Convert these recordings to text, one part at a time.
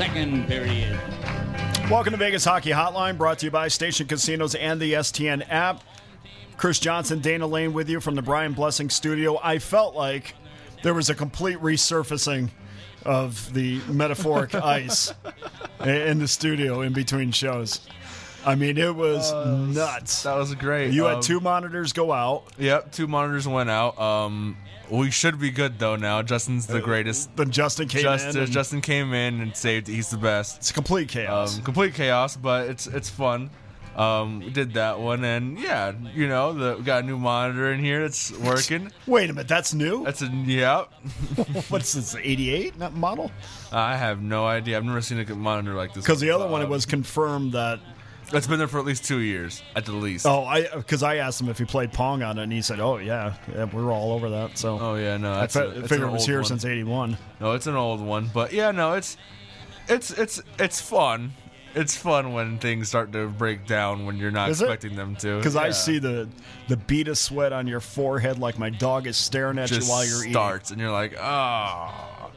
Second period. Welcome to Vegas Hockey Hotline, brought to you by Station Casinos and the STN app. Chris Johnson, Dana Lane with you from the Brian Blessing studio. I felt like there was a complete resurfacing of the metaphoric ice in the studio in between shows. I mean, it was nuts. That was great. You Um, had two monitors go out. Yep, two monitors went out. Um, we should be good though now. Justin's the greatest. Then Justin came Justin, in. and Justin came in and saved. it. He's the best. it's complete chaos. Um, complete chaos, but it's it's fun. Um, we did that one, and yeah, you know, the, we got a new monitor in here. It's working. Wait a minute, that's new? That's a yeah. What's this, 88 that model? I have no idea. I've never seen a monitor like this. Because the other one, it was confirmed that It's been there for at least two years, at the least. Oh, I because I asked him if he played Pong on it, and he said, "Oh yeah, yeah we're all over that." So Oh, yeah, no, I fe- a- figured it was here one. since '81. No, it's an old one, but yeah, no, it's it's it's it's fun. It's fun when things start to break down when you're not Is it? expecting them to. Because I see the the bead of sweat on your forehead, like my dog is staring at just you while you're starts, and you're like, oh.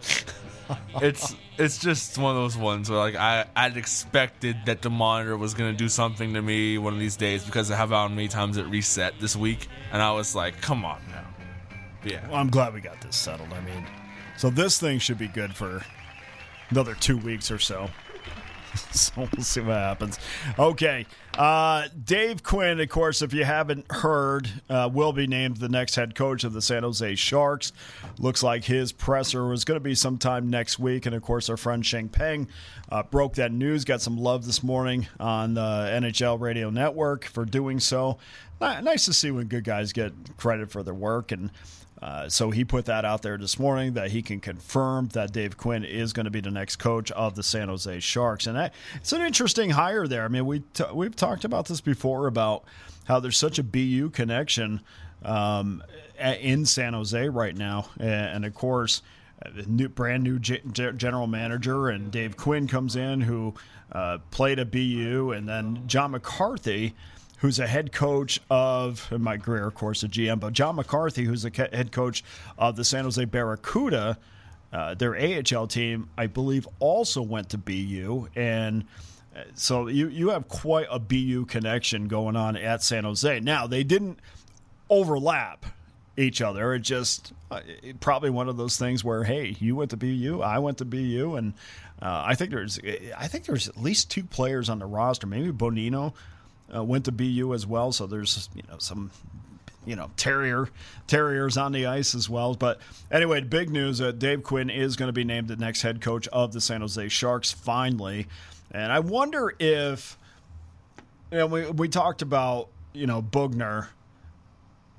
it's it's just one of those ones where like I I'd expected that the monitor was gonna do something to me one of these days because of how many times it reset this week, and I was like, come on now, yeah. Well, I'm glad we got this settled. I mean, so this thing should be good for another two weeks or so. so we'll see what happens. Okay. Uh, Dave Quinn, of course, if you haven't heard, uh, will be named the next head coach of the San Jose Sharks. Looks like his presser was going to be sometime next week. And of course, our friend Sheng Peng uh, broke that news, got some love this morning on the NHL Radio Network for doing so. Nice to see when good guys get credit for their work. And uh, so he put that out there this morning that he can confirm that Dave Quinn is going to be the next coach of the San Jose Sharks, and that, it's an interesting hire there. I mean, we t- we've talked about this before about how there's such a BU connection um, in San Jose right now, and, of course. uh, New, brand new ge- general manager, and Dave Quinn comes in, who uh, played at BU, and then John McCarthy, who's a head coach of Mike Grier, of course, a GM, but John McCarthy, who's ca- head coach of the San Jose Barracuda, uh, their AHL team, I believe, also went to BU, and uh, so you you have quite a BU connection going on at San Jose. Now they didn't overlap each other. It just uh, it, probably one of those things where hey, you went to BU, I went to BU, and uh, I think there's I think there's at least two players on the roster. Maybe Bonino uh, went to BU as well. So there's you know some you know terrier terriers on the ice as well. But anyway, big news: uh, Dave Quinn is going to be named the next head coach of the San Jose Sharks finally, and I wonder if you know we we talked about you know Boughner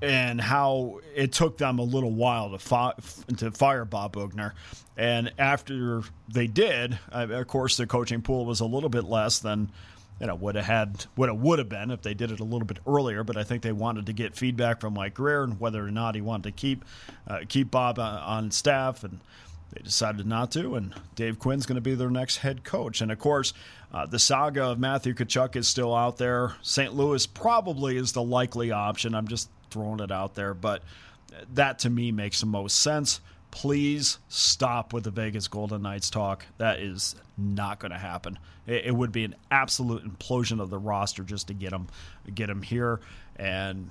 and how it took them a little while to, fi- to fire Bob Boughner. And after they did, uh, of course, the coaching pool was a little bit less than you know would have had what it would have been if they did it a little bit earlier. But I think they wanted to get feedback from Mike Grier and whether or not he wanted to keep uh, keep Bob on, on staff and. They decided not to, and Dave Quinn's going to be their next head coach. And of course, uh, the saga of Matthew Tkachuk is still out there. St. Louis probably is the likely option. I'm just throwing it out there, but that to me makes the most sense. Please stop with the Vegas Golden Knights talk. That is not going to happen. It, it would be an absolute implosion of the roster just to get them, get them here, and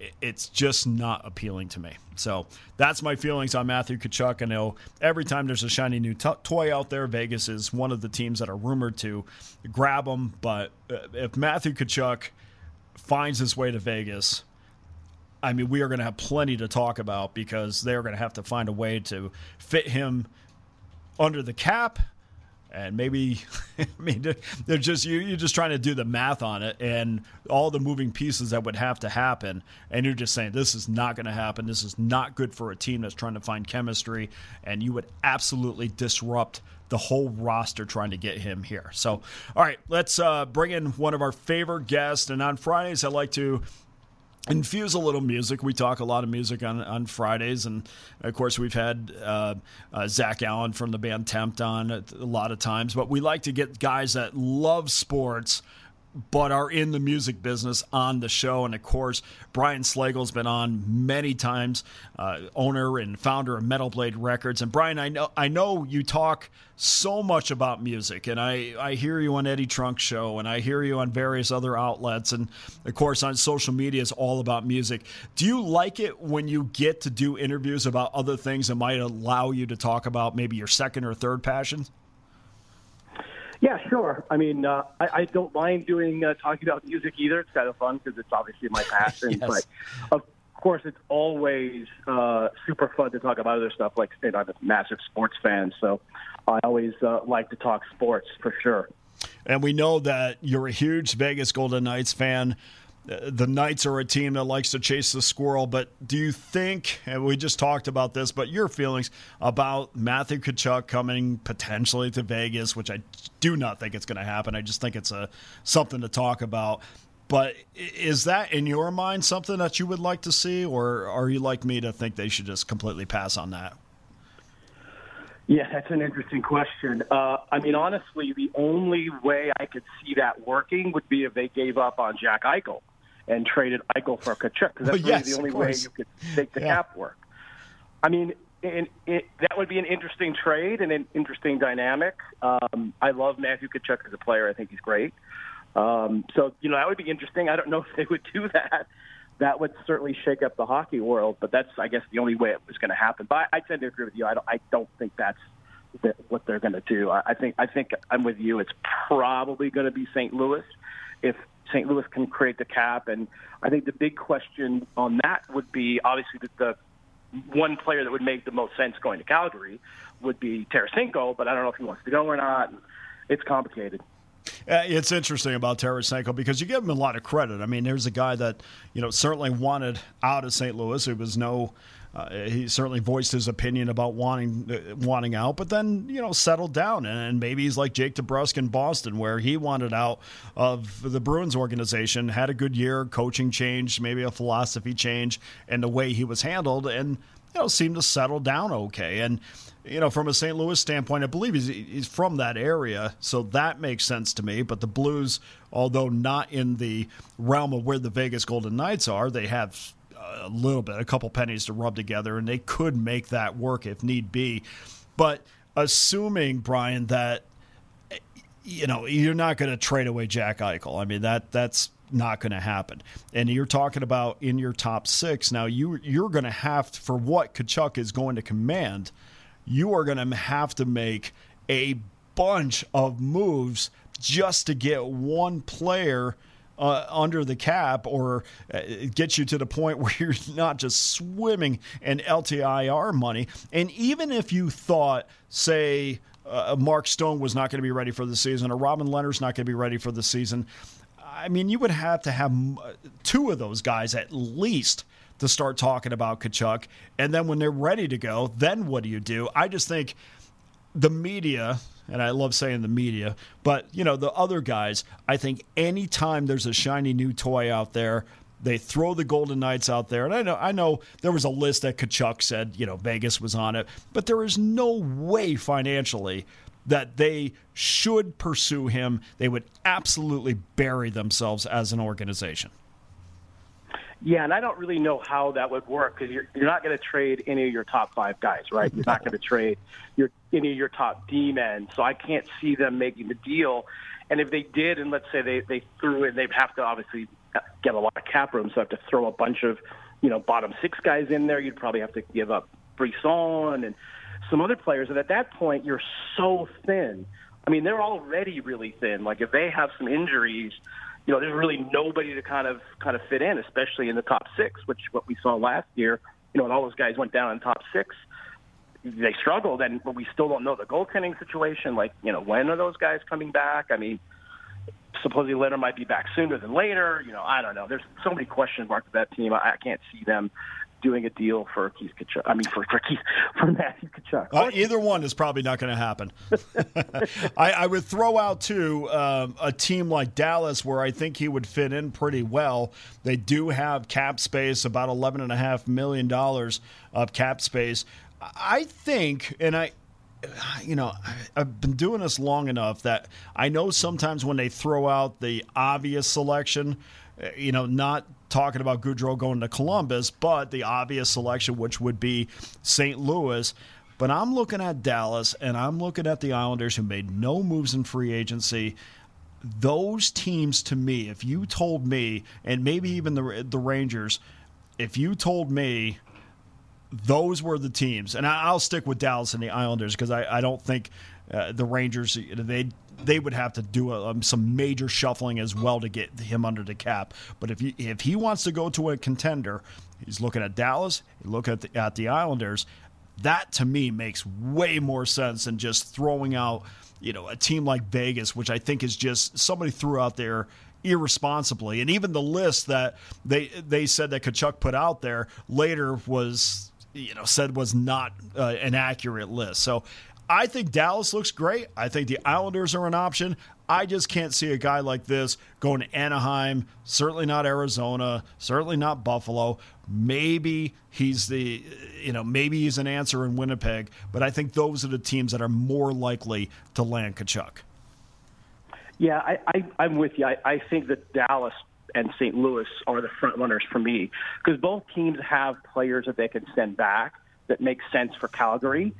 it- it's just not appealing to me. So that's my feelings on Matthew Tkachuk. I know every time there's a shiny new to toy out there, Vegas is one of the teams that are rumored to grab him. But uh, if Matthew Tkachuk finds his way to Vegas, I mean, we are going to have plenty to talk about because they're going to have to find a way to fit him under the cap and maybe I mean they're just you, you're just trying to do the math on it and all the moving pieces that would have to happen, and you're just saying this is not going to happen. This is not good for a team that's trying to find chemistry, and you would absolutely disrupt the whole roster trying to get him here. So, all right, let's uh, bring in one of our favorite guests, and on Fridays I like to infuse a little music. We talk a lot of music on, on Fridays, and of course we've had uh, uh, Zach Allen from the band Tempt on a, a lot of times. But we like to get guys that love sports but are in the music business on the show. And of course, Brian Slagel's been on many times, uh, owner and founder of Metal Blade Records. And Brian, I know I know you talk so much about music, and I, I hear you on Eddie Trunk's show, and I hear you on various other outlets, and of course on social media is all about music. Do you like it when you get to do interviews about other things that might allow you to talk about maybe your second or third passions? Yeah, sure. I mean, uh, I, I don't mind doing uh, talking about music either. It's kind of fun because it's obviously my passion. yes. But of course, it's always uh, super fun to talk about other stuff. Like, say, I'm a massive sports fan, so I always uh, like to talk sports for sure. And we know that you're a huge Vegas Golden Knights fan the Knights are a team that likes to chase the squirrel, but do you think, and we just talked about this, but your feelings about Matthew Tkachuk coming potentially to Vegas, which I do not think it's going to happen. I just think it's a something to talk about. But is that in your mind something that you would like to see, or are you like me to think they should just completely pass on that? Yeah, that's an interesting question. Uh, I mean, honestly, the only way I could see that working would be if they gave up on Jack Eichel and traded Eichel for Tkachuk because that's well, yes, really the only way you could make the yeah. cap work. I mean, it, it, that would be an interesting trade and an interesting dynamic. Um, I love Matthew Tkachuk as a player. I think he's great. Um, so you know that would be interesting. I don't know if they would do that. That would certainly shake up the hockey world, but that's I guess the only way it was going to happen. But I, I tend to agree with you. I don't, I don't think that's the, what they're going to do. I, I think I think I'm with you. It's probably going to be St. Louis if St. Louis can create the cap. And I think the big question on that would be obviously the, the one player that would make the most sense going to Calgary would be Tarasenko, but I don't know if he wants to go or not. It's complicated. Uh, it's interesting about Tarasenko because you give him a lot of credit. I mean, there's a guy that you know certainly wanted out of St. Louis. It was no uh, he certainly voiced his opinion about wanting uh, wanting out, but then you know settled down, and maybe he's like Jake DeBrusk in Boston, where he wanted out of the Bruins organization, had a good year, coaching change, maybe a philosophy change, and the way he was handled, and you know seemed to settle down okay. And you know, from a St. Louis standpoint, I believe he's, he's from that area, so that makes sense to me. But the Blues, although not in the realm of where the Vegas Golden Knights are, they have a little bit, a couple pennies to rub together, and they could make that work if need be. But assuming Brian that you know you're not going to trade away Jack Eichel, I mean that that's not going to happen. And you're talking about in your top six now. You you're going to have to, for what Tkachuk is going to command. You are going to have to make a bunch of moves just to get one player uh, under the cap or uh, get you to the point where you're not just swimming in LTIR money. And even if you thought, say, uh, Mark Stone was not going to be ready for the season or Robin Lehner's not going to be ready for the season, I mean, you would have to have two of those guys at least to start talking about Tkachuk. And then when they're ready to go, then what do you do? I just think the media, and I love saying the media, but you know, the other guys, I think anytime there's a shiny new toy out there, they throw the Golden Knights out there. And I know I know there was a list that Tkachuk said, you know, Vegas was on it, but there is no way financially that they should pursue him. They would absolutely bury themselves as an organization. Yeah, and I don't really know how that would work because you're you're not going to trade any of your top five guys, right? You're not going to trade your any of your top D men, so I can't see them making the deal. And if they did, and let's say they they threw in, they'd have to obviously get a lot of cap room, so have to throw a bunch of you know bottom six guys in there. You'd probably have to give up Brisson and some other players, and at that point, you're so thin. I mean, they're already really thin. Like if they have some injuries you know, there's really nobody to kind of kind of fit in, especially in the top six, which what we saw last year. You know, and all those guys went down in top six. they struggled, and but we still don't know the goaltending situation. Like, you know, when are those guys coming back? I mean, supposedly Lehner might be back sooner than later. You know, I don't know. There's so many question marks with that team. I, I can't see them doing a deal for Keith Tkachuk. I mean, for, for Keith for Matthew Tkachuk. Uh, either one is probably not going to happen. I, I, would throw out too um, a team like Dallas, where I think he would fit in pretty well. They do have cap space, about eleven and a half million dollars of cap space. I think, and I, you know, I've been doing this long enough that I know sometimes when they throw out the obvious selection, uh, you know, not talking about Gaudreau going to Columbus, but the obvious selection, which would be St. Louis. But I'm looking at Dallas and I'm looking at the Islanders who made no moves in free agency. Those teams, to me, if you told me, and maybe even the the Rangers, if you told me those were the teams, and I, will stick with Dallas and the Islanders because I, I, don't think uh, the Rangers they they would have to do a, um, some major shuffling as well to get him under the cap. But if you, if he wants to go to a contender, he's looking at Dallas, he look at the, at the Islanders. That to me makes way more sense than just throwing out you know a team like Vegas, which I think is just somebody threw out there irresponsibly. And even the list that they they said that Tkachuk put out there later was you know said was not uh, an accurate list. So I think Dallas looks great. I think the Islanders are an option. I just can't see a guy like this going to Anaheim, certainly not Arizona, certainly not Buffalo. Maybe he's the, you know, maybe he's an answer in Winnipeg, but I think those are the teams that are more likely to land Tkachuk. Yeah, I, I, am with you. I, I think that Dallas and St. Louis are the front runners for me because both teams have players that they can send back that make sense for Calgary.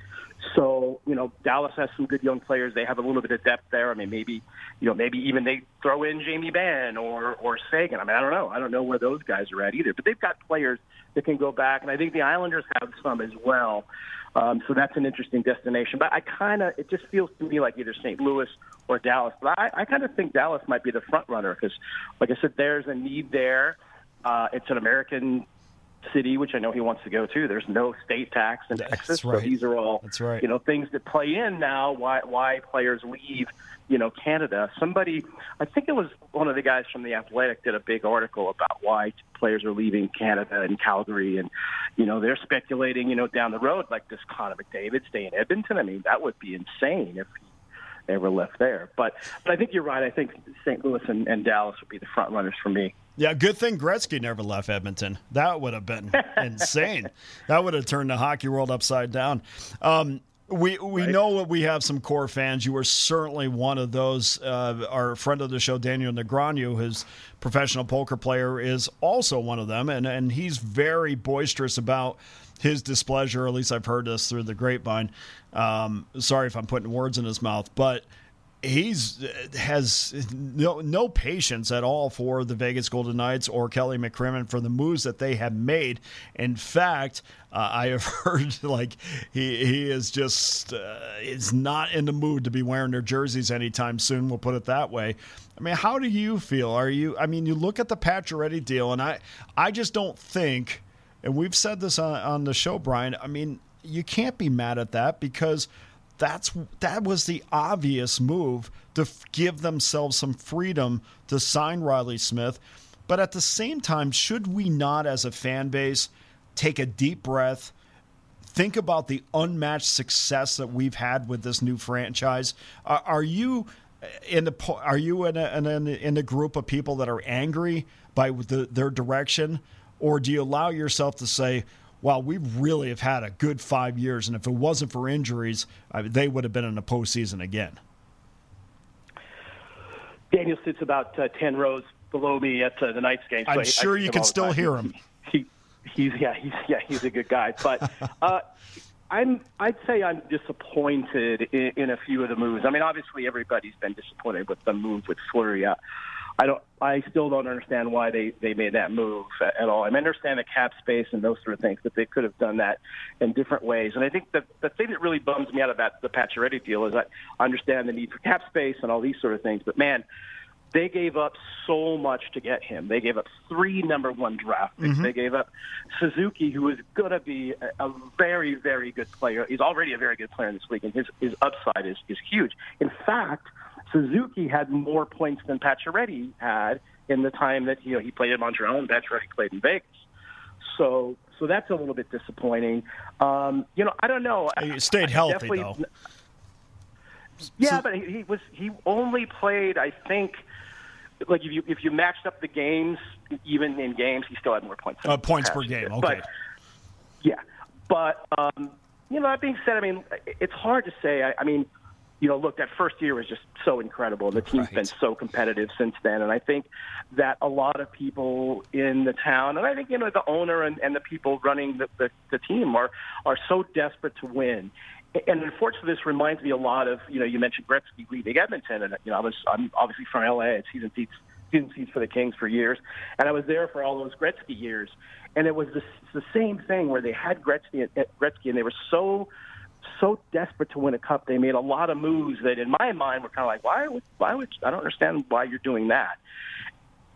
So, you know, Dallas has some good young players. They have a little bit of depth there. I mean, maybe, you know, maybe even they throw in Jamie Benn or or Seguin. I mean, I don't know. I don't know where those guys are at either. But they've got players that can go back, and I think the Islanders have some as well. Um, so that's an interesting destination. But I kind of, it just feels to me like either St. Louis or Dallas. But I, I kind of think Dallas might be the front runner because, like I said, there's a need there. Uh, it's an American city, which I know he wants to go to. There's no state tax in Texas, right. so these are all That's right. you know things that play in now. Why why players leave you know Canada? Somebody, I think it was one of the guys from the Athletic did a big article about why players are leaving Canada and Calgary, and you know they're speculating you know down the road like does Connor McDavid stay in Edmonton? I mean that would be insane if he ever left there. But but I think you're right. I think St. Louis and, and Dallas would be the front runners for me. Yeah, good thing Gretzky never left Edmonton. That would have been insane. That would have turned the hockey world upside down. Um, we we right. know we have some core fans. You are certainly one of those. Uh, our friend of the show, Daniel Negreanu, his professional poker player, is also one of them, and and he's very boisterous about his displeasure. At least I've heard this through the grapevine. Um, sorry if I'm putting words in his mouth, but he's has no no patience at all for the Vegas Golden Knights or Kelly McCrimmon for the moves that they have made. In fact, uh, I have heard like he he is just uh, is not in the mood to be wearing their jerseys anytime soon. We'll put it that way. I mean, how do you feel? Are you? I mean, you look at the Pacioretty deal, and I I just don't think. And we've said this on, on the show, Brian. I mean, you can't be mad at that because that's that was the obvious move to f- give themselves some freedom to sign Riley Smith. But at the same time, should we not, as a fan base, take a deep breath, think about the unmatched success that we've had with this new franchise? Are you eh, in the are you in a, in, a, in a group of people that are angry by the, their direction, or do you allow yourself to say? Well, we really have had a good five years, and if it wasn't for injuries, I mean, they would have been in the postseason again. Daniel sits about uh, ten rows below me at uh, the Knights game. So I'm I, sure I you can still hear him. He, he's yeah, he's yeah, he's a good guy. But uh, I'm I'd say I'm disappointed in, in a few of the moves. I mean, obviously everybody's been disappointed with the move with Fleury. Uh, I don't. I still don't understand why they they made that move at all. I understand the cap space and those sort of things, but they could have done that in different ways. And I think the the thing that really bums me out about the Pacioretty deal is I understand the need for cap space and all these sort of things. But man, they gave up so much to get him. They gave up three number one draft picks. Mm-hmm. They gave up Suzuki, who is going to be a, a, very, very good player. He's already a very good player in this league, and his, his upside is, is huge. In fact, Suzuki had more points than Pacioretty had in the time that you know he played in Montreal and Pacioretty played in Vegas. So, so that's a little bit disappointing. Um, you know, I don't know. He stayed healthy though. Yeah, so, but he, he was he only played, I think like if you if you matched up the games, even in games, he still had more points. Uh, points per game. Okay. But, yeah, but um, you know that being said, I mean it's hard to say. I, I mean, you know, look, that first year was just so incredible. The team's right. been so competitive since then, and I think that a lot of people in the town, and I think you know the owner and, and the people running the, the, the team are are so desperate to win and unfortunately, this reminds me a lot of you know you mentioned Gretzky leaving Edmonton, and you know I was I'm obviously from LA. Had season seats season seats for the Kings for years, and I was there for all those Gretzky years, and it was the, the same thing where they had Gretzky uh, Gretzky, and they were so so desperate to win a cup. They made a lot of moves that, in my mind, were kind of like, why why would I don't understand why you're doing that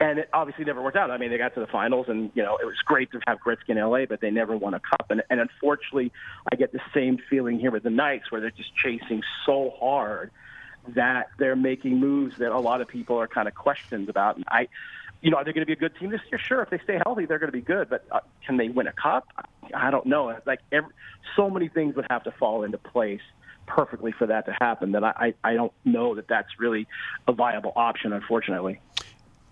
and it obviously never worked out. I mean, they got to the finals, and you know it was great to have Gretzky in LA, but they never won a cup. And, and unfortunately, I get the same feeling here with the Knights, where they're just chasing so hard that they're making moves that a lot of people are kind of questioned about. And I, you know, are they going to be a good team this year? Sure, if they stay healthy, they're going to be good. But uh, can they win a cup? I don't know. Like every, so many things would have to fall into place perfectly for that to happen that I, I don't know that that's really a viable option, unfortunately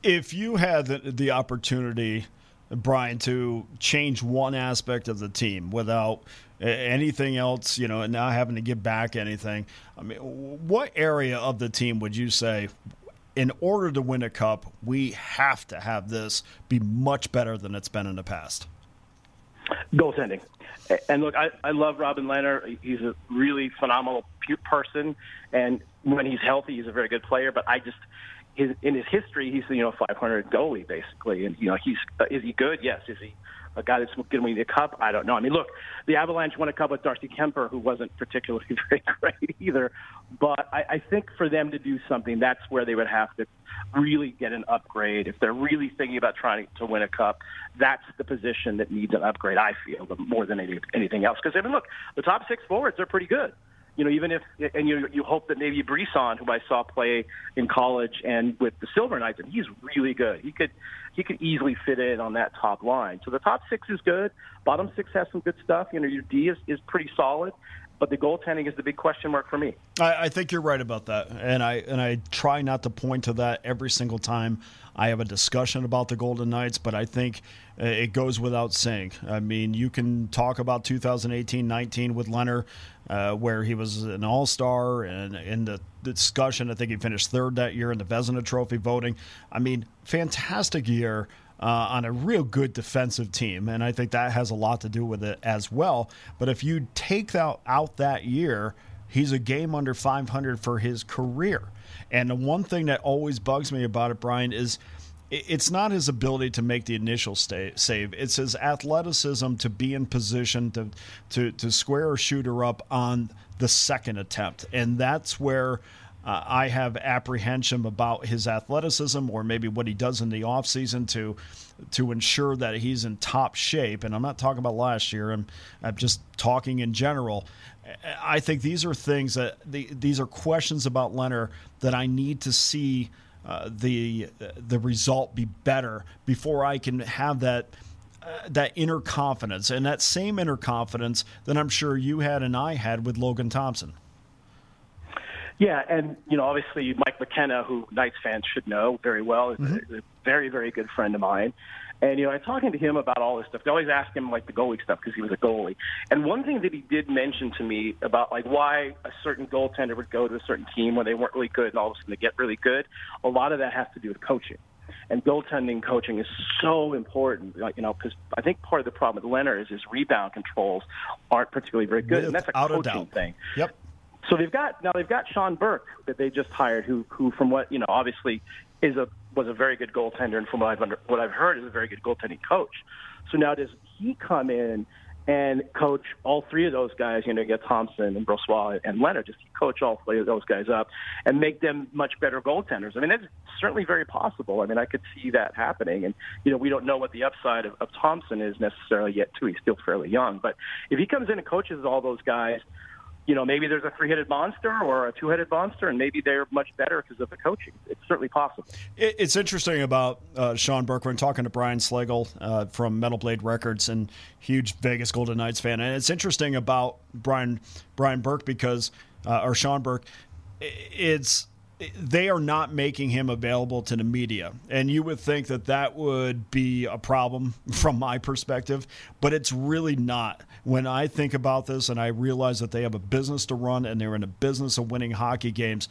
if you had the, the opportunity, Brian, to change one aspect of the team without anything else, you know, and not having to give back anything, I mean, what area of the team would you say, in order to win a cup, we have to have this be much better than it's been in the past? Goaltending. And look, I, I love Robin Lehner. He's a really phenomenal person, and when he's healthy, he's a very good player. But I just his, in his history, he's you know 500 goalie basically, and you know he's uh, is he good? Yes. Is he a guy that's going to win the cup? I don't know. I mean, look, the Avalanche won a cup with Darcy Kuemper, who wasn't particularly very great either. But I, I think for them to do something, that's where they would have to really get an upgrade. If they're really thinking about trying to win a cup, that's the position that needs an upgrade. I feel more than any, anything else. Because I mean, look, the top six forwards are pretty good you know, even if and you you hope that maybe Brisson, who I saw play in college and with the Silver Knights, and he's really good. He could he could easily fit in on that top line. So the top six is good. Bottom six has some good stuff. You know, your D is, is pretty solid. But the goaltending is the big question mark for me. I, I think you're right about that, and I and I try not to point to that every single time I have a discussion about the Golden Knights, but I think uh, it goes without saying. I mean, you can talk about 2018-19 with Lehner uh, where he was an All Star, and in the discussion, I think he finished third that year in the Vezina Trophy voting. I mean, fantastic year. Uh, on a real good defensive team, and I think that has a lot to do with it as well. But if you take that out that year, he's a game under 500 for his career. And the one thing that always bugs me about it, Brian, is it's not his ability to make the initial stay, save. It's his athleticism to be in position to, to, to square a shooter up on the second attempt. And that's where uh, I have apprehension about his athleticism or maybe what he does in the offseason to to ensure that he's in top shape. And I'm not talking about last year, I'm, I'm just talking in general. I think these are things that the, these are questions about Lehner that I need to see – uh, the the result be better before I can have that uh, that inner confidence and that same inner confidence that I'm sure you had and I had with Logan Thompson. Yeah, and you know, obviously Mike McKenna, who Knights fans should know very well, is mm-hmm. a, a very, very good friend of mine. And you know, I'm talking to him about all this stuff. They always ask him like the goalie stuff because he was a goalie. And one thing that he did mention to me about like why a certain goaltender would go to a certain team when they weren't really good, and all of a sudden they get really good. A lot of that has to do with coaching. And goaltending coaching is so important, like, you know, because I think part of the problem with Lehner is his rebound controls aren't particularly very good, and that's a coaching thing. Yep. So they've got now they've got Sean Burke that they just hired, who who from what you know obviously is a was a very good goaltender, and from what I've under, what I've heard, is a very good goaltending coach. So now does he come in and coach all three of those guys. You know, get Thompson and Brossoit and Lehner. Just coach all three of those guys up and make them much better goaltenders. I mean, that's certainly very possible. I mean, I could see that happening. And you know, we don't know what the upside of, of Thompson is necessarily yet. Too, he's still fairly young. But if he comes in and coaches all those guys you know, maybe there's a three-headed monster or a two-headed monster, and maybe they're much better because of the coaching. It's certainly possible. It's interesting about uh, Sean Burke. When talking to Brian Slagel uh, from Metal Blade Records and huge Vegas Golden Knights fan, and it's interesting about Brian Brian Burke because uh, or Sean Burke. It's they are not making him available to the media. And you would think that that would be a problem from my perspective, but it's really not. When I think about this and I realize that they have a business to run and they're in a business of winning hockey games,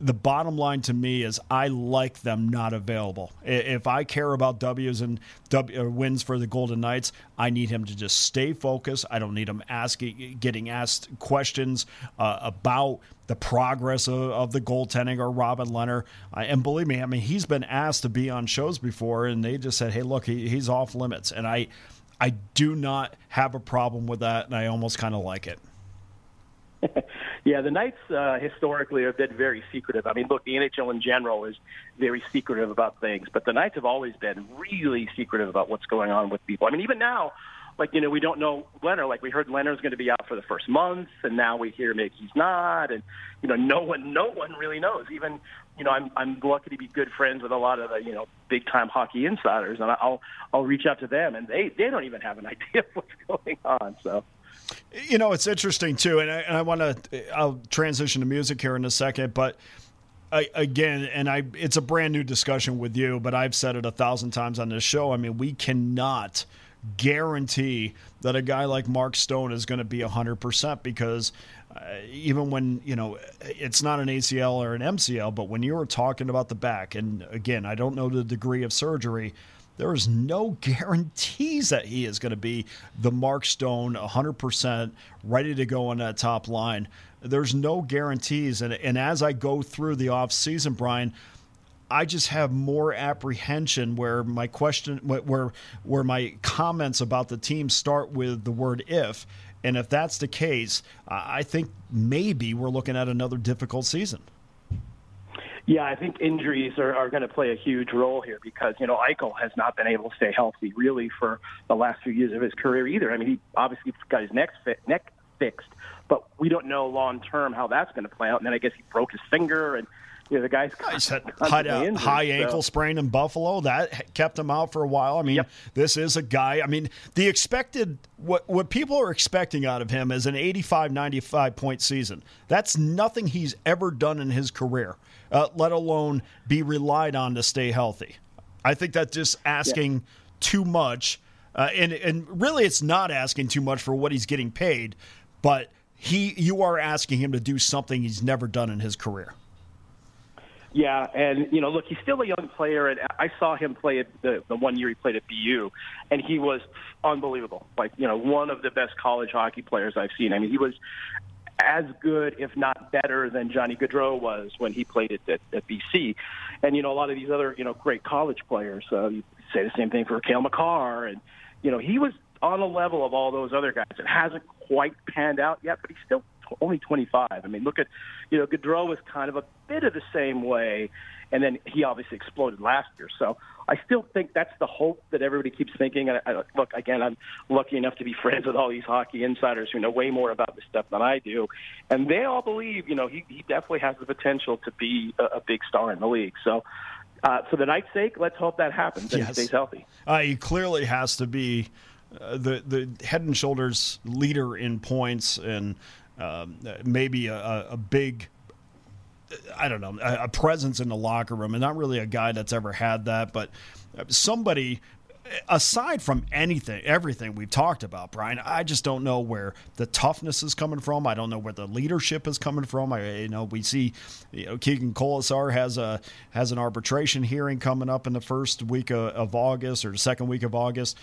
the bottom line to me is I like them not available. If I care about W's and w, uh, wins for the Golden Knights, I need him to just stay focused. I don't need him asking, getting asked questions uh, about the progress of, of, the goaltending or Robin Lehner. and believe me, I mean he's been asked to be on shows before, and they just said, "Hey, look, he, he's off limits," and I, I do not have a problem with that, and I almost kind of like it. yeah, the Knights uh, historically have been very secretive. I mean, look, the NHL in general is very secretive about things, but the Knights have always been really secretive about what's going on with people. I mean, even now, like you know, we don't know Lehner. Like we heard Lehner's going to be out for the first month, and now we hear maybe he's not, and you know, no one, no one really knows. Even you know, I'm I'm lucky to be good friends with a lot of the you know big time hockey insiders, and I'll I'll reach out to them, and they they don't even have an idea of what's going on. So. You know, it's interesting too, and I, and I want to. I'll transition to music here in a second, but I, again, and I, it's a brand new discussion with you, but I've said it a thousand times on this show. I mean, we cannot guarantee that a guy like Mark Stone is going to be 100% because uh, even when, you know, it's not an ACL or an MCL, but when you were talking about the back, and again, I don't know the degree of surgery, there is no guarantees that he is going to be the Mark Stone 100% ready to go on that top line. There's no guarantees. And, and as I go through the offseason, Brian, I just have more apprehension where my question, where where my comments about the team start with the word if, and if that's the case, I think maybe we're looking at another difficult season. Yeah, I think injuries are, are going to play a huge role here because, you know, Eichel has not been able to stay healthy really for the last few years of his career either. I mean, he obviously got his neck, neck fixed, but we don't know long term how that's going to play out. And then I guess he broke his finger and you know, the guy's had high, uh, high ankle sprain in Buffalo that kept him out for a while. I mean, yep. this is a guy. I mean, the expected what what people are expecting out of him is an 85 95 point season. That's nothing he's ever done in his career, uh, let alone be relied on to stay healthy. I think that's just asking yeah. too much. Uh, and and really, it's not asking too much for what he's getting paid, but he you are asking him to do something he's never done in his career. Yeah, and you know, look, he's still a young player, and I saw him play at the the one year he played at BU, and he was unbelievable. Like you know, one of the best college hockey players I've seen. I mean, he was as good, if not better, than Johnny Gaudreau was when he played at, at, at BC. And you know, a lot of these other you know great college players. Uh, you say the same thing for Cale Makar, and you know, he was on a level of all those other guys. It hasn't quite panned out yet, but he's still only 25. I mean, look at, you know, Gaudreau was kind of a bit of the same way, and then he obviously exploded last year. So I still think that's the hope that everybody keeps thinking. And I, look, again, I'm lucky enough to be friends with all these hockey insiders who know way more about this stuff than I do, and they all believe, you know, he, he definitely has the potential to be a, a big star in the league. So. Uh, for the Knights' sake, let's hope that happens and yes. he stays healthy. Uh, he clearly has to be uh, the the head and shoulders leader in points and um, uh, maybe a, a, big. I don't know, a, presence in the locker room, and not really a guy that's ever had that, but uh, somebody uh, aside from anything, everything we've talked about, Brian, I just don't know where the toughness is coming from. I don't know where the leadership is coming from. I, you know, we see, you know, Keegan Kolesar has a has an arbitration hearing coming up in the first week of, of August or the second week of August.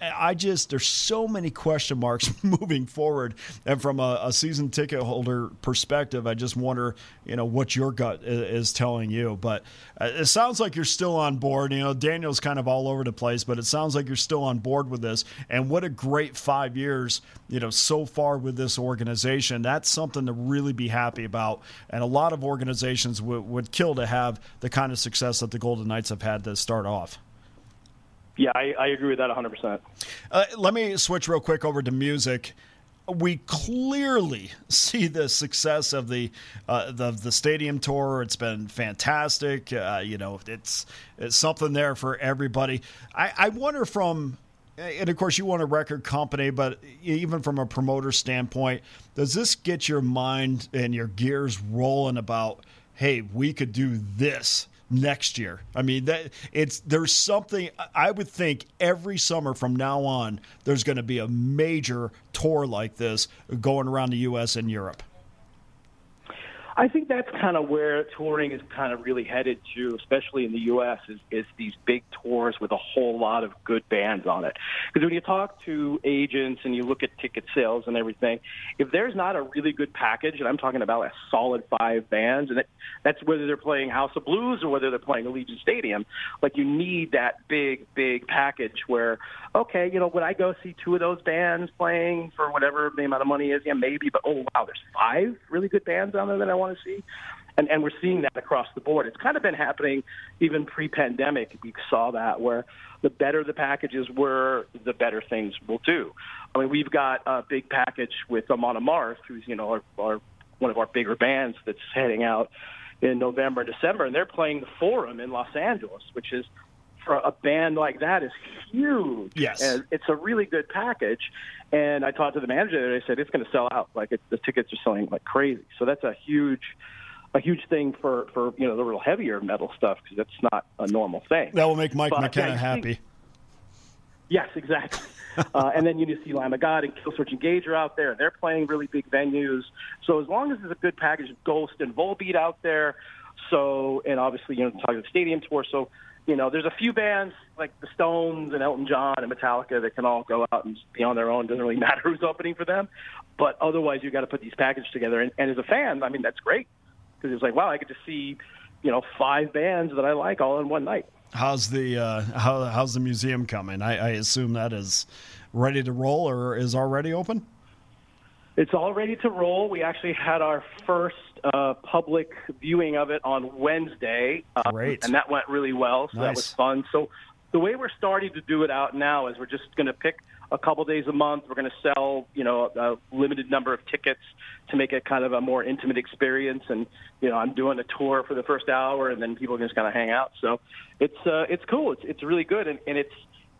I just there's so many question marks moving forward, and from a, a, season ticket holder perspective, I just wonder, you know, what your gut is, telling you. But uh, it sounds like you're still on board. You know, Daniel's kind of all over the place, but it sounds like you're still on board with this. And what a great five years, you know, so far with this organization. That's something to really be happy about. And a lot of organizations w- would kill to have the kind of success that the Golden Knights have had to start off. Yeah, I, I agree with that 100%. Uh, let me switch real quick over to music. We clearly see the success of the uh, the, the stadium tour. It's been fantastic. Uh, you know, it's it's something there for everybody. I, I wonder from and of course you want a record company but even from a promoter standpoint does this get your mind and your gears rolling about hey we could do this next year. I mean, that it's there's something I would think every summer from now on there's going to be a major tour like this going around the US and Europe. I think that's kind of where touring is kind of really headed to, especially in the U.S. Is, is these big tours with a whole lot of good bands on it. Because when you talk to agents and you look at ticket sales and everything, if there's not a really good package, and I'm talking about a solid five bands, and it, that's whether they're playing House of Blues or whether they're playing Allegiant Stadium, like you need that big, big package where, okay, you know, would I go see two of those bands playing for whatever the amount of money is? Yeah, maybe, but oh wow, there's five really good bands on there that I want to see. And, and we're seeing that across the board. It's kind of been happening even pre-pandemic. We saw that where the better the packages were, the better things will do. I mean, we've got a big package with Amon Amarth, who's you know our, our one of our bigger bands that's heading out in November and December, and they're playing the Forum in Los Angeles, which is for a band like that is huge. Yes, and it's a really good package. And I talked to the manager, and I said it's going to sell out. Like it, the tickets are selling like crazy. So that's a huge, a huge thing for for you know the real heavier metal stuff because that's not a normal thing. That will make Mike but, McKenna yeah, happy. Yes, exactly. uh, and then you need to see Lamb of God and Killswitch Engage are out there. They're playing really big venues. So as long as there's a good package of Ghost and Volbeat out there, so and obviously you know talking the stadium tour. So you know, there's a few bands like the Stones and Elton John and Metallica that can all go out and be on their own. Doesn't really matter who's opening for them, but otherwise you've got to put these packages together. And, and as a fan, I mean, that's great because it's like, wow, I get to see, you know, five bands that I like all in one night. How's the uh, how, how's the museum coming? I, I assume that is ready to roll or is already open. It's all ready to roll. We actually had our first uh, public viewing of it on Wednesday. Uh, Great. And that went really well, so nice. that was fun. So the way we're starting to do it out now is we're just going to pick a couple days a month. We're going to sell, you know, a limited number of tickets to make it kind of a more intimate experience. And you know, I'm doing a tour for the first hour, and then people can just kind of hang out. So it's uh, it's cool. It's it's really good, and, and it's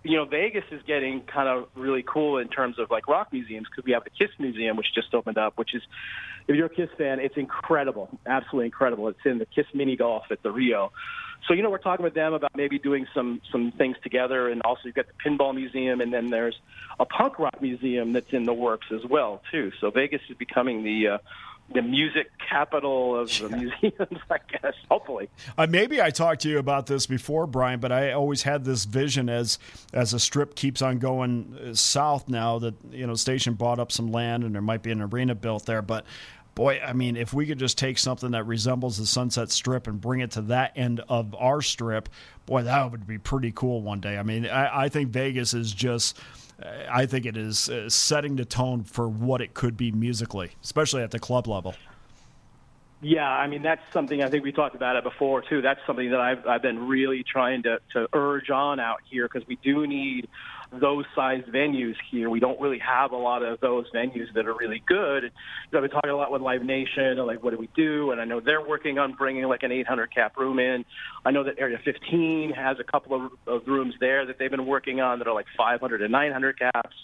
you know, Vegas is getting kind of really cool in terms of like rock museums because we have the Kiss Museum, which just opened up, which is, if you're a Kiss fan, it's incredible, absolutely incredible. It's in the Kiss Mini Golf at the Rio. So you know, we're talking with them about maybe doing some some things together, and also you've got the Pinball Museum, and then there's a punk rock museum that's in the works as well too. So Vegas is becoming the uh, the music capital of the museums, I guess. Hopefully, uh, maybe I talked to you about this before, Brian, but I always had this vision as as the strip keeps on going uh, south. Now that you know, station bought up some land and there might be an arena built there, but. Boy, I mean, if we could just take something that resembles the Sunset Strip and bring it to that end of our strip, boy, that would be pretty cool one day. I mean, I, I think Vegas is just I think it is uh, setting the tone for what it could be musically, especially at the club level. Yeah, I mean that's something I think we talked about it before too. That's something that I've I've been really trying to to urge on out here because we do need those size venues here. We don't really have a lot of those venues that are really good. You know, I've been talking a lot with Live Nation, and like what do we do? And I know they're working on bringing like an 800 cap room in. I know that Area 15 has a couple of, of rooms there that they've been working on that are like 500 and 900 caps.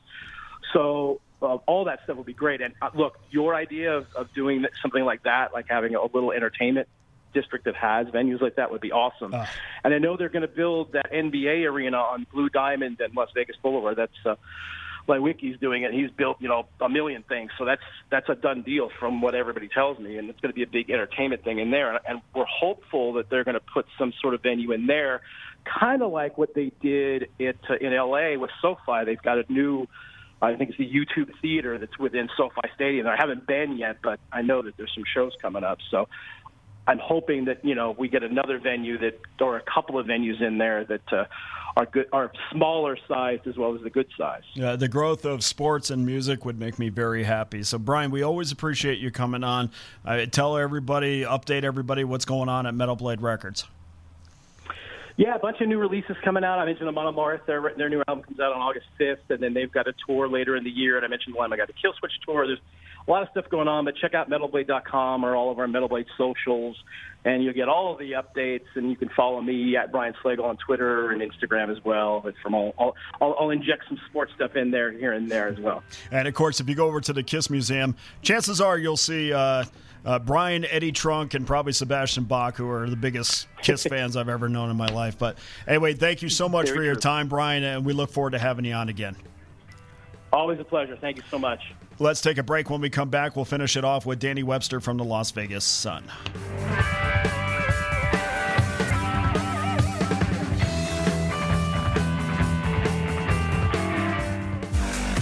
So uh, all that stuff would be great. And uh, look, your idea of, of doing something like that, like having a little entertainment district that has venues like that would be awesome. Uh. And I know they're going to build that NBA arena on Blue Diamond and Las Vegas Boulevard. That's uh, Wiki's doing it. He's built, you know, a million things. So that's that's a done deal from what everybody tells me, and it's going to be a big entertainment thing in there. And, and we're hopeful that they're going to put some sort of venue in there kind of like what they did it uh, in LA with SoFi. They've got a new, I think it's the YouTube Theater that's within SoFi Stadium. I haven't been yet, but I know that there's some shows coming up. So I'm hoping that you know we get another venue that, or a couple of venues in there that uh, are good, are smaller sized as well as the good size. Yeah, the growth of sports and music would make me very happy. So, Brian, we always appreciate you coming on. Uh, tell everybody, update everybody what's going on at Metal Blade Records. Yeah, a bunch of new releases coming out. I mentioned Amon Amarth, their their new album comes out on August 5th, and then they've got a tour later in the year. And I mentioned the one, I got the Killswitch tour. There's a lot of stuff going on, but check out metalblade.com or all of our Metal Blade socials, and you'll get all of the updates. And you can follow me at Brian Slagel on Twitter and Instagram as well. But from all, all I'll, I'll inject some sports stuff in there here and there as well. And of course, if you go over to the Kiss Museum, chances are you'll see. Uh, uh, Brian, Eddie Trunk, and probably Sebastian Bach, who are the biggest Kiss fans I've ever known in my life. But anyway, thank you so much Very for your true. time, Brian, and we look forward to having you on again. Always a pleasure. Thank you so much. Let's take a break. When we come back, we'll finish it off with Danny Webster from the Las Vegas Sun.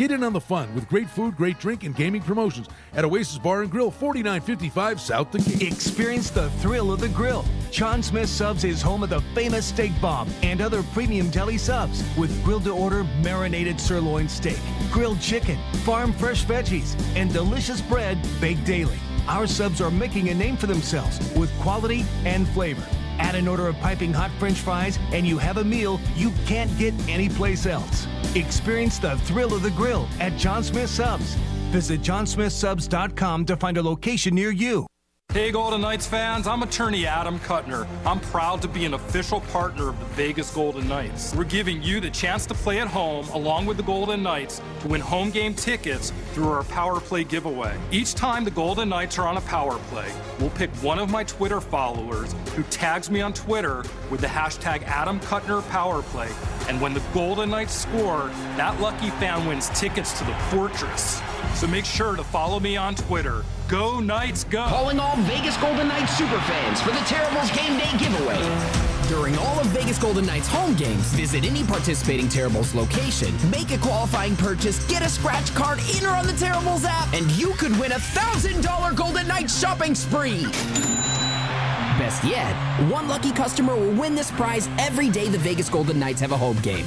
Get in on the fun with great food, great drink, and gaming promotions at Oasis Bar and Grill, 4955 South Decatur. Experience the thrill of the grill. Jon Smith Subs is home of the famous steak bomb and other premium deli subs with grilled to order marinated sirloin steak, grilled chicken, farm fresh veggies, and delicious bread baked daily. Our subs are making a name for themselves with quality and flavor. Add an order of piping hot french fries, and you have a meal you can't get anyplace else. Experience the thrill of the grill at Jon Smith Subs. Visit jonsmithsubs.com to find a location near you. Hey, Golden Knights fans, I'm attorney Adam Kutner. I'm proud to be an official partner of the Vegas Golden Knights. We're giving you the chance to play at home along with the Golden Knights to win home game tickets through our Power Play giveaway. Each time the Golden Knights are on a power play, we'll pick one of my Twitter followers who tags me on Twitter with the hashtag Adam Power Play. And when the Golden Knights score, that lucky fan wins tickets to the Fortress. So make sure to follow me on Twitter. Go Knights, go! Calling all Vegas Golden Knights superfans for the Terribles Game Day giveaway. During all of Vegas Golden Knights home games, visit any participating Terribles location, make a qualifying purchase, get a scratch card in or on the Terribles app, and you could win a $1,000 Golden Knights shopping spree. Best yet, one lucky customer will win this prize every day the Vegas Golden Knights have a home game.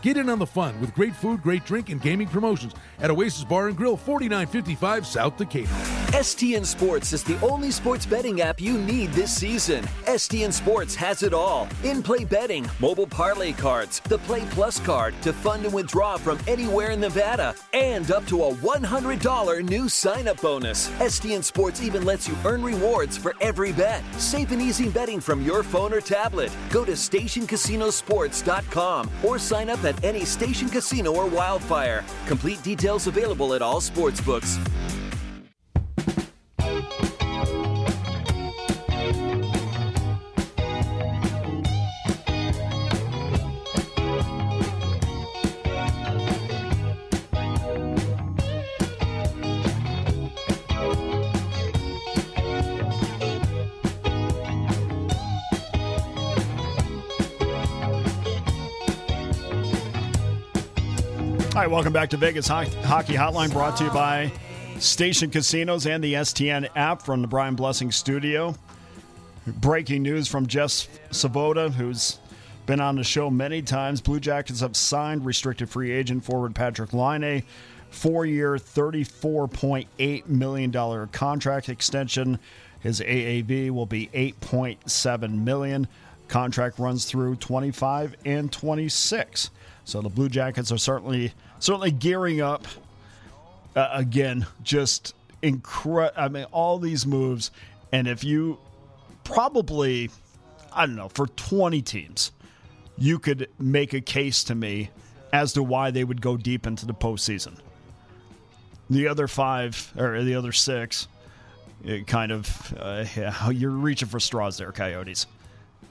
Get in on the fun with great food, great drink, and gaming promotions at Oasis Bar and Grill, 4955 South Decatur. STN Sports is the only sports betting app you need this season. STN Sports has it all in play betting, mobile parlay cards, the Play Plus card to fund and withdraw from anywhere in Nevada, and up to a $100 new sign up bonus. STN Sports even lets you earn rewards for every bet. Safe and easy betting from your phone or tablet. Go to stationcasinosports.com or sign up at any station casino or wildfire. Complete details available at all sportsbooks. Hi, welcome back to Vegas Hockey Hotline brought to you by Station Casinos and the STN app from the Brian Blessing studio. Breaking news from Jeff Svoboda, who's been on the show many times. Blue Jackets have signed restricted free agent forward Patrik Laine, four year, $34.8 million contract extension. His AAV will be 8.7 million. Contract runs through 25 and 26. So the Blue Jackets are certainly certainly gearing up. Uh, again, just incredible. I mean, all these moves, and if you probably, I don't know, for 20 teams, you could make a case to me as to why they would go deep into the postseason. The other five, or the other six, kind of, uh, yeah, you're reaching for straws there, Coyotes.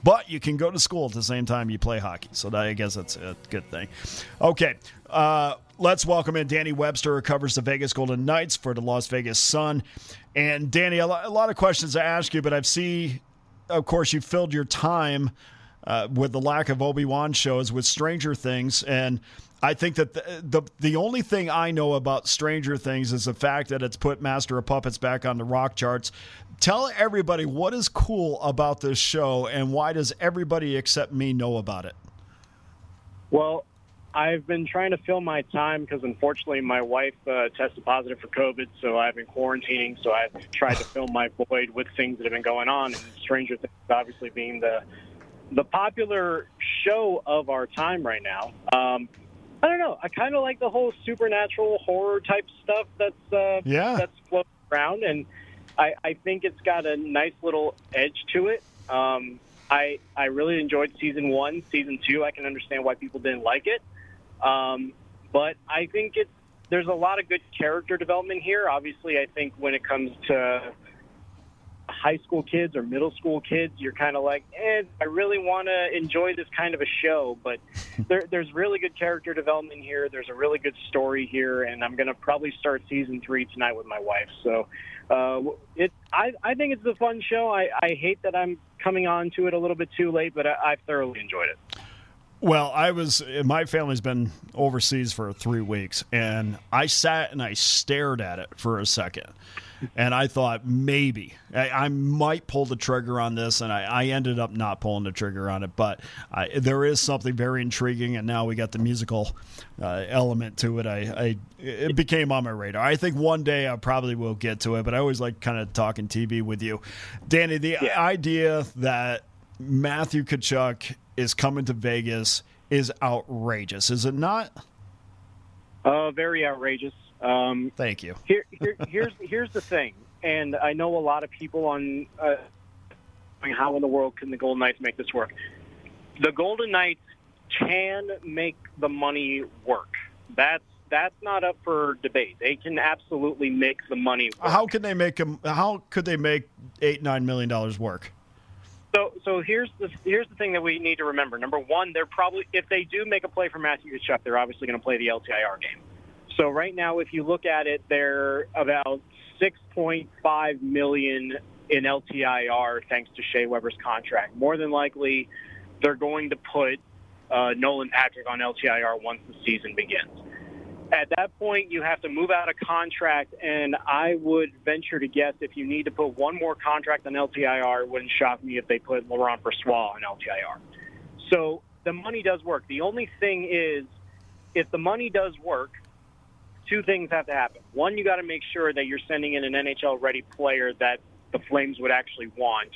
But you can go to school at the same time you play hockey. So I guess that's a good thing. Okay. Uh, let's welcome in Danny Webster, who covers the Vegas Golden Knights for the Las Vegas Sun. And Danny, a lot of questions to ask you, but I've seen, of course, you filled your time uh, with the lack of Obi Wan shows with Stranger Things, and I think that the, the, the only thing I know about Stranger Things is the fact that it's put Master of Puppets back on the rock charts. Tell everybody what is cool about this show, and why does everybody except me know about it? Well, I've been trying to fill my time because unfortunately my wife uh, tested positive for COVID, so I've been quarantining. So I've tried to fill my void with things that have been going on, and Stranger Things obviously being the the popular show of our time right now. Um, I don't know. I kind of like the whole supernatural horror type stuff that's uh, yeah that's floating around, and I, I think it's got a nice little edge to it. Um, I I really enjoyed season one. Season two, I can understand why people didn't like it. Um, but I think it's there's a lot of good character development here. Obviously, I think when it comes to high school kids or middle school kids, you're kind of like, eh, I really want to enjoy this kind of a show. But there, there's really good character development here. There's a really good story here, and I'm going to probably start season three tonight with my wife. So uh, it, I, I think it's a fun show. I, I hate that I'm coming on to it a little bit too late, but I, I've thoroughly enjoyed it. Well, I was, my family's been overseas for three weeks, and I sat and I stared at it for a second. And I thought maybe I, I might pull the trigger on this, and I, I, ended up not pulling the trigger on it. But I, there is something very intriguing, and now we got the musical uh, element to it. I, it became on my radar. I think one day I probably will get to it, but I always like kind of talking TV with you, Danny. The yeah. idea that Matthew Tkachuk is coming to Vegas is outrageous, is it not? Uh, very outrageous. Um, Thank you. here, here, here's here's the thing, and I know a lot of people on uh, how in the world can the Golden Knights make this work? The Golden Knights can make the money work. That's that's not up for debate. They can absolutely make the money. Work. How can they make them? How could they make eight nine million dollars work? So, so here's the here's the thing that we need to remember. Number one, they're probably if they do make a play for Matthew Tkachuk, they're obviously going to play the LTIR game. So right now, if you look at it, they're about 6.5 million in LTIR thanks to Shea Weber's contract. More than likely, they're going to put uh, Nolan Patrick on LTIR once the season begins at that point, you have to move out a contract, and I would venture to guess if you need to put one more contract on LTIR, it wouldn't shock me if they put Laurent Brossoit on LTIR. So the money does work. The only thing is, if the money does work, two things have to happen. One, you got to make sure that you're sending in an NHL-ready player that the Flames would actually want,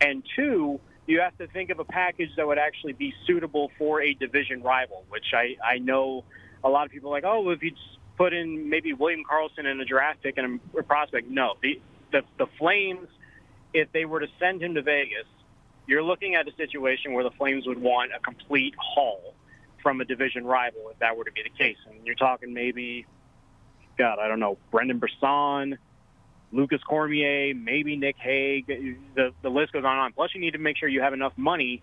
and two, you have to think of a package that would actually be suitable for a division rival, which I, I know – a lot of people are like, oh, if you put in maybe William Karlsson in a draft pick and a prospect, no. The, the the Flames, if they were to send him to Vegas, you're looking at a situation where the Flames would want a complete haul from a division rival if that were to be the case. And you're talking maybe, God, I don't know, Brendan Brisson, Lukas Cormier, maybe Nick Hague. The the list goes on and on. Plus, you need to make sure you have enough money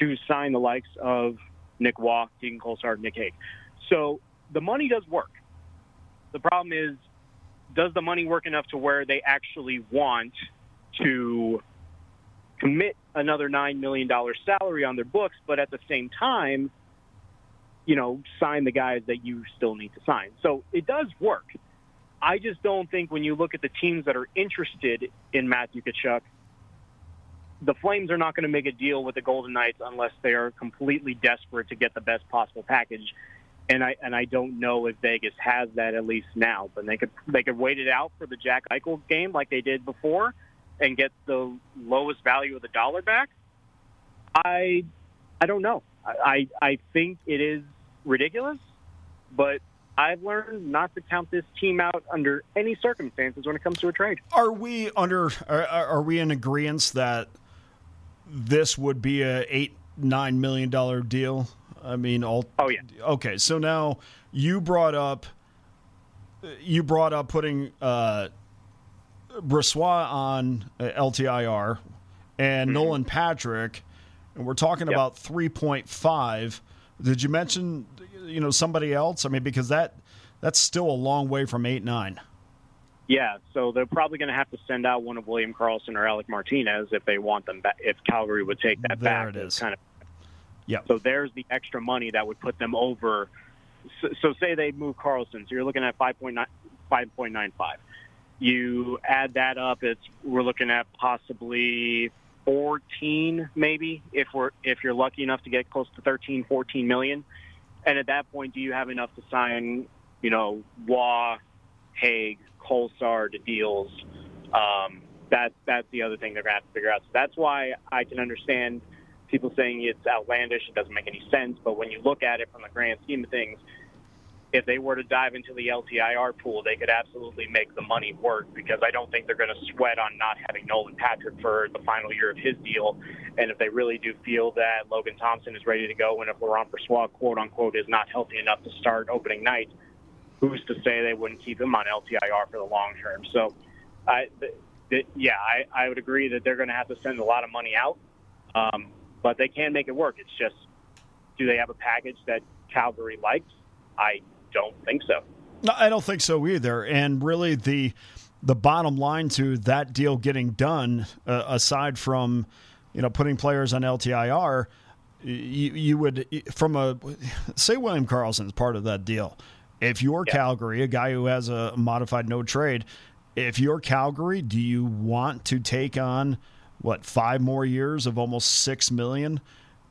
to sign the likes of Nick Roy, Keegan Kolesar, Nick Hague. So the money does work. The problem is, does the money work enough to where they actually want to commit another $9 million salary on their books, but at the same time, you know, sign the guys that you still need to sign. So it does work. I just don't think when you look at the teams that are interested in Matthew Tkachuk, the Flames are not going to make a deal with the Golden Knights unless they are completely desperate to get the best possible package. And I and I don't know if Vegas has that at least now. But they could they could wait it out for the Jack Eichel game like they did before, and get the lowest value of the dollar back. I I don't know. I I think it is ridiculous, but I've learned not to count this team out under any circumstances when it comes to a trade. Are we under? Are, are we in agreement that this would be a eight nine million dollar deal? I mean, all. Oh yeah. Okay, so now you brought up. You brought up putting uh, Brossoit on uh, LTIR and mm-hmm. Nolan Patrick, and we're talking yep. about three point five. Did you mention you know somebody else? I mean, because that that's still a long way from eight nine. Yeah, so they're probably going to have to send out one of William Karlsson or Alec Martinez if they want them back. If Calgary would take that there back, it is. Kind of. Yeah. So there's the extra money that would put them over. So, so say they move Karlsson. so you're looking at 5.9, 5.95. You add that up, it's we're looking at possibly 14 maybe if we're if you're lucky enough to get close to 13 14 million and at that point do you have enough to sign you know Roy, Hague, Kolesar to deals um, that that's the other thing they're going to have to figure out so that's why I can understand people saying it's outlandish it doesn't make any sense but when you look at it from the grand scheme of things if they were to dive into the LTIR pool, they could absolutely make the money work because I don't think they're going to sweat on not having Nolan Patrick for the final year of his deal. And if they really do feel that Logan Thompson is ready to go, and if Laurent Brossoit, quote unquote, is not healthy enough to start opening night, who's to say they wouldn't keep him on LTIR for the long term? So, I, th- th- yeah, I, I would agree that they're going to have to send a lot of money out, um, but they can make it work. It's just, do they have a package that Calgary likes? I don't think so. No, I don't think so either. And really, the the bottom line to that deal getting done, uh, aside from you know putting players on LTIR, you, you would from a say William Karlsson is part of that deal. If you're yeah. Calgary, a guy who has a modified no trade, if you're Calgary, do you want to take on what five more years of almost six million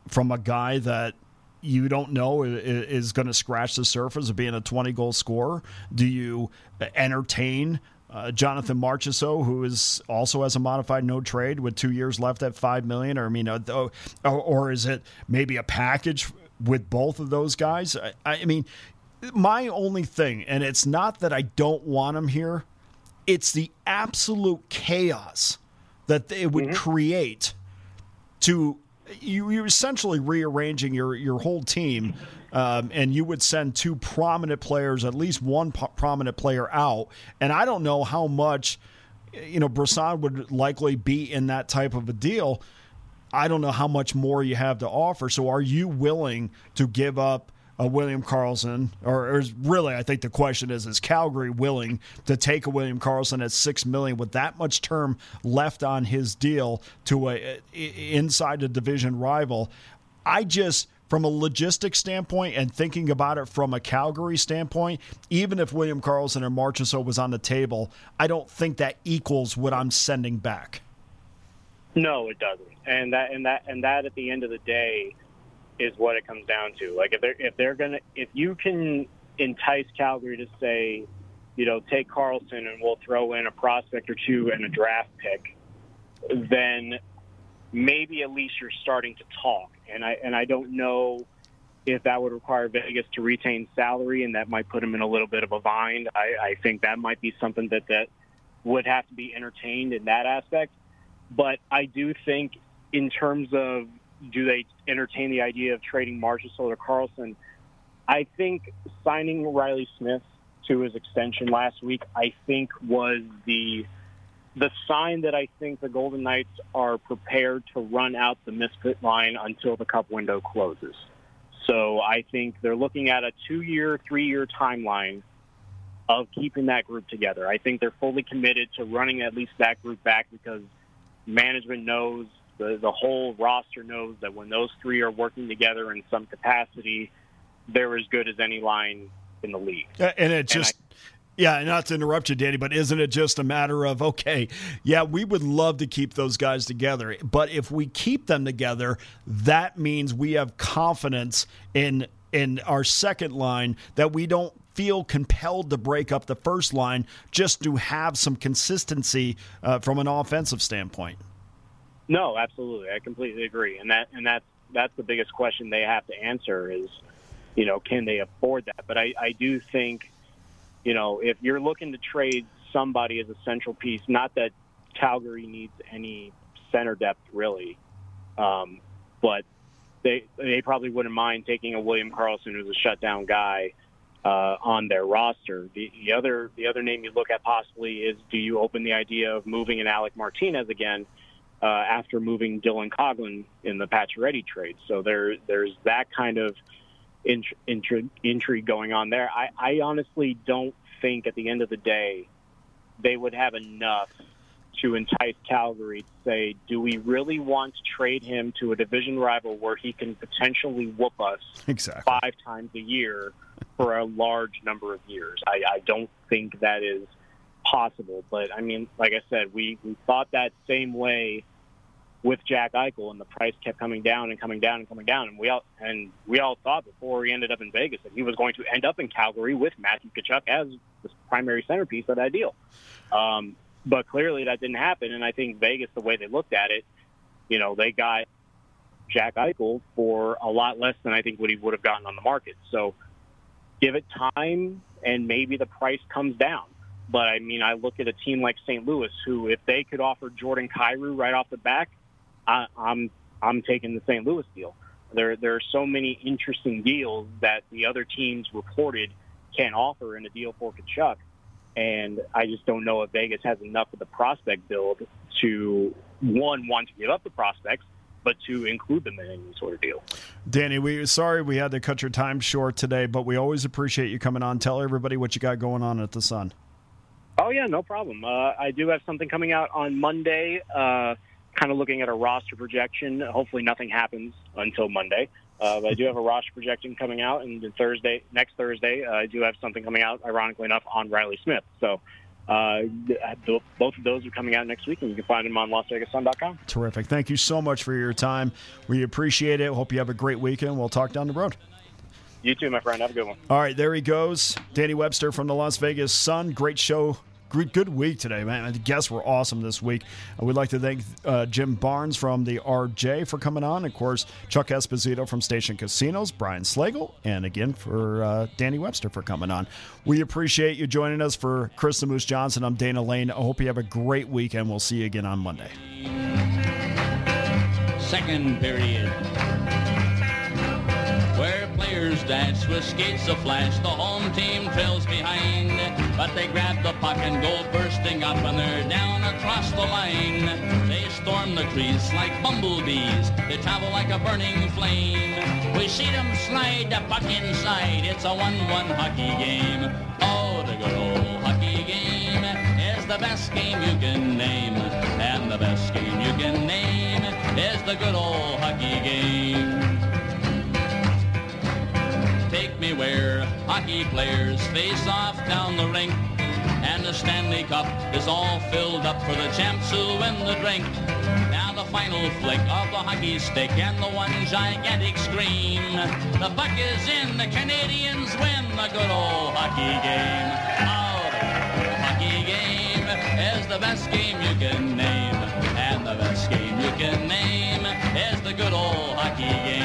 from a guy that you don't know is going to scratch the surface of being a 20 goal scorer? Do you entertain uh, Jonathan Marchessault, who is also has a modified no trade with two years left at five million, or I mean, uh, or, or is it maybe a package with both of those guys? I, I mean, my only thing, and it's not that I don't want him here, it's the absolute chaos that it would mm-hmm. create to you, you're essentially rearranging your, your whole team, um, and you would send two prominent players, at least one po- prominent player out. And I don't know how much, you know, Brisson would likely be in that type of a deal. I don't know how much more you have to offer. So, are you willing to give up a William Karlsson, or, or really, I think the question is: Is Calgary willing to take a William Karlsson at six million with that much term left on his deal to a, a inside a division rival? I just from a logistic standpoint and thinking about it from a Calgary standpoint, even if William Karlsson or Marchessault was on the table, I don't think that equals what I'm sending back. No, it doesn't. And that and that and that at the end of the day is what it comes down to. Like if they're if they're gonna if you can entice Calgary to say, you know, take Karlsson and we'll throw in a prospect or two and a draft pick, then maybe at least you're starting to talk. And I and I don't know if that would require Vegas to retain salary and that might put them in a little bit of a bind. I, I think that might be something that that would have to be entertained in that aspect. But I do think in terms of do they entertain the idea of trading Marchessault or Karlsson? I think signing Reilly Smith to his extension last week, I think was the the sign that I think the Golden Knights are prepared to run out the misfit line until the cup window closes. So I think they're looking at a two-year, three-year timeline of keeping that group together. I think they're fully committed to running at least that group back because management knows the the whole roster knows that when those three are working together in some capacity, they're as good as any line in the league. And it just. yeah, not to interrupt you, Danny, but isn't it just a matter of okay? Yeah, we would love to keep those guys together, but if we keep them together, that means we have confidence in in our second line that we don't feel compelled to break up the first line just to have some consistency uh, from an offensive standpoint. No, absolutely, I completely agree, and that and that's that's the biggest question they have to answer is, you know, can they afford that? But I, I do think, you know, if you're looking to trade somebody as a central piece, not that Calgary needs any center depth really, um, but they they probably wouldn't mind taking a William Karlsson who's a shutdown guy uh, on their roster. The, the other the other name you look at possibly is do you open the idea of moving an Alec Martinez again uh, after moving Dylan Coghlan in the Pacioretty trade? So there there's that kind of int- intri- intrigue going on there. I, I honestly don't think at the end of the day they would have enough to entice Calgary to say, do we really want to trade him to a division rival where he can potentially whoop us exactly. five times a year for a large number of years? I, I don't think that is possible. But I mean, like I said, we, we thought that same way with Jack Eichel, and the price kept coming down and coming down and coming down, and we all and we all thought before he ended up in Vegas that he was going to end up in Calgary with Matthew Tkachuk as the primary centerpiece of that deal. Um, but clearly that didn't happen. And I think Vegas, the way they looked at it, you know, they got Jack Eichel for a lot less than I think what he would have gotten on the market. So give it time, and maybe the price comes down. But I mean, I look at a team like St. Louis, who if they could offer Jordan Kyrou right off the back, I, I'm I'm taking the St. Louis deal. There there are so many interesting deals that the other teams reported can't offer in a deal for Tkachuk and I just don't know if Vegas has enough of the prospect build to one want to give up the prospects, but to include them in any sort of deal. Danny, we sorry we had to cut your time short today, but we always appreciate you coming on. Tell everybody what you got going on at the Sun. Oh yeah, no problem. Uh, I do have something coming out on Monday. Uh, kind of looking at a roster projection. Hopefully, nothing happens until Monday. Uh, but I do have a roster projection coming out, and Thursday, next Thursday, uh, I do have something coming out. Ironically enough, on Reilly Smith. So uh, both of those are coming out next week, and you can find them on LasVegasSun.com. Terrific. Thank you so much for your time. We appreciate it. Hope you have a great weekend. We'll talk down the road. You too, my friend. Have a good one. All right, there he goes. Danny Webster from the Las Vegas Sun. Great show good week today, man. The guests were awesome this week. Uh, we'd like to thank uh, Jim Barnes from the RJ for coming on. Of course, Chuck Esposito from Station Casinos, Brian Slagel, and again for uh, Danny Webster for coming on. We appreciate you joining us for Chris the Moose Johnson. I'm Dana Lane. I hope you have a great weekend. We'll see you again on Monday. Second period where players dance with skates aflash. The home team trails behind, but they grab the puck and go bursting up, and they're down across the line. They storm the crease like bumblebees. They travel like a burning flame. We see them slide the puck inside. It's a one-one hockey game. Oh, the good old hockey game is the best game you can name, and the best game you can name is the good old hockey game me where hockey players face off down the rink. And the Stanley Cup is all filled up for the champs who win the drink. Now the final flick of the hockey stick and the one gigantic scream. The puck is in, the Canadians win the good old hockey game. Oh, hockey game is the best game you can name. And the best game you can name is the good old hockey game.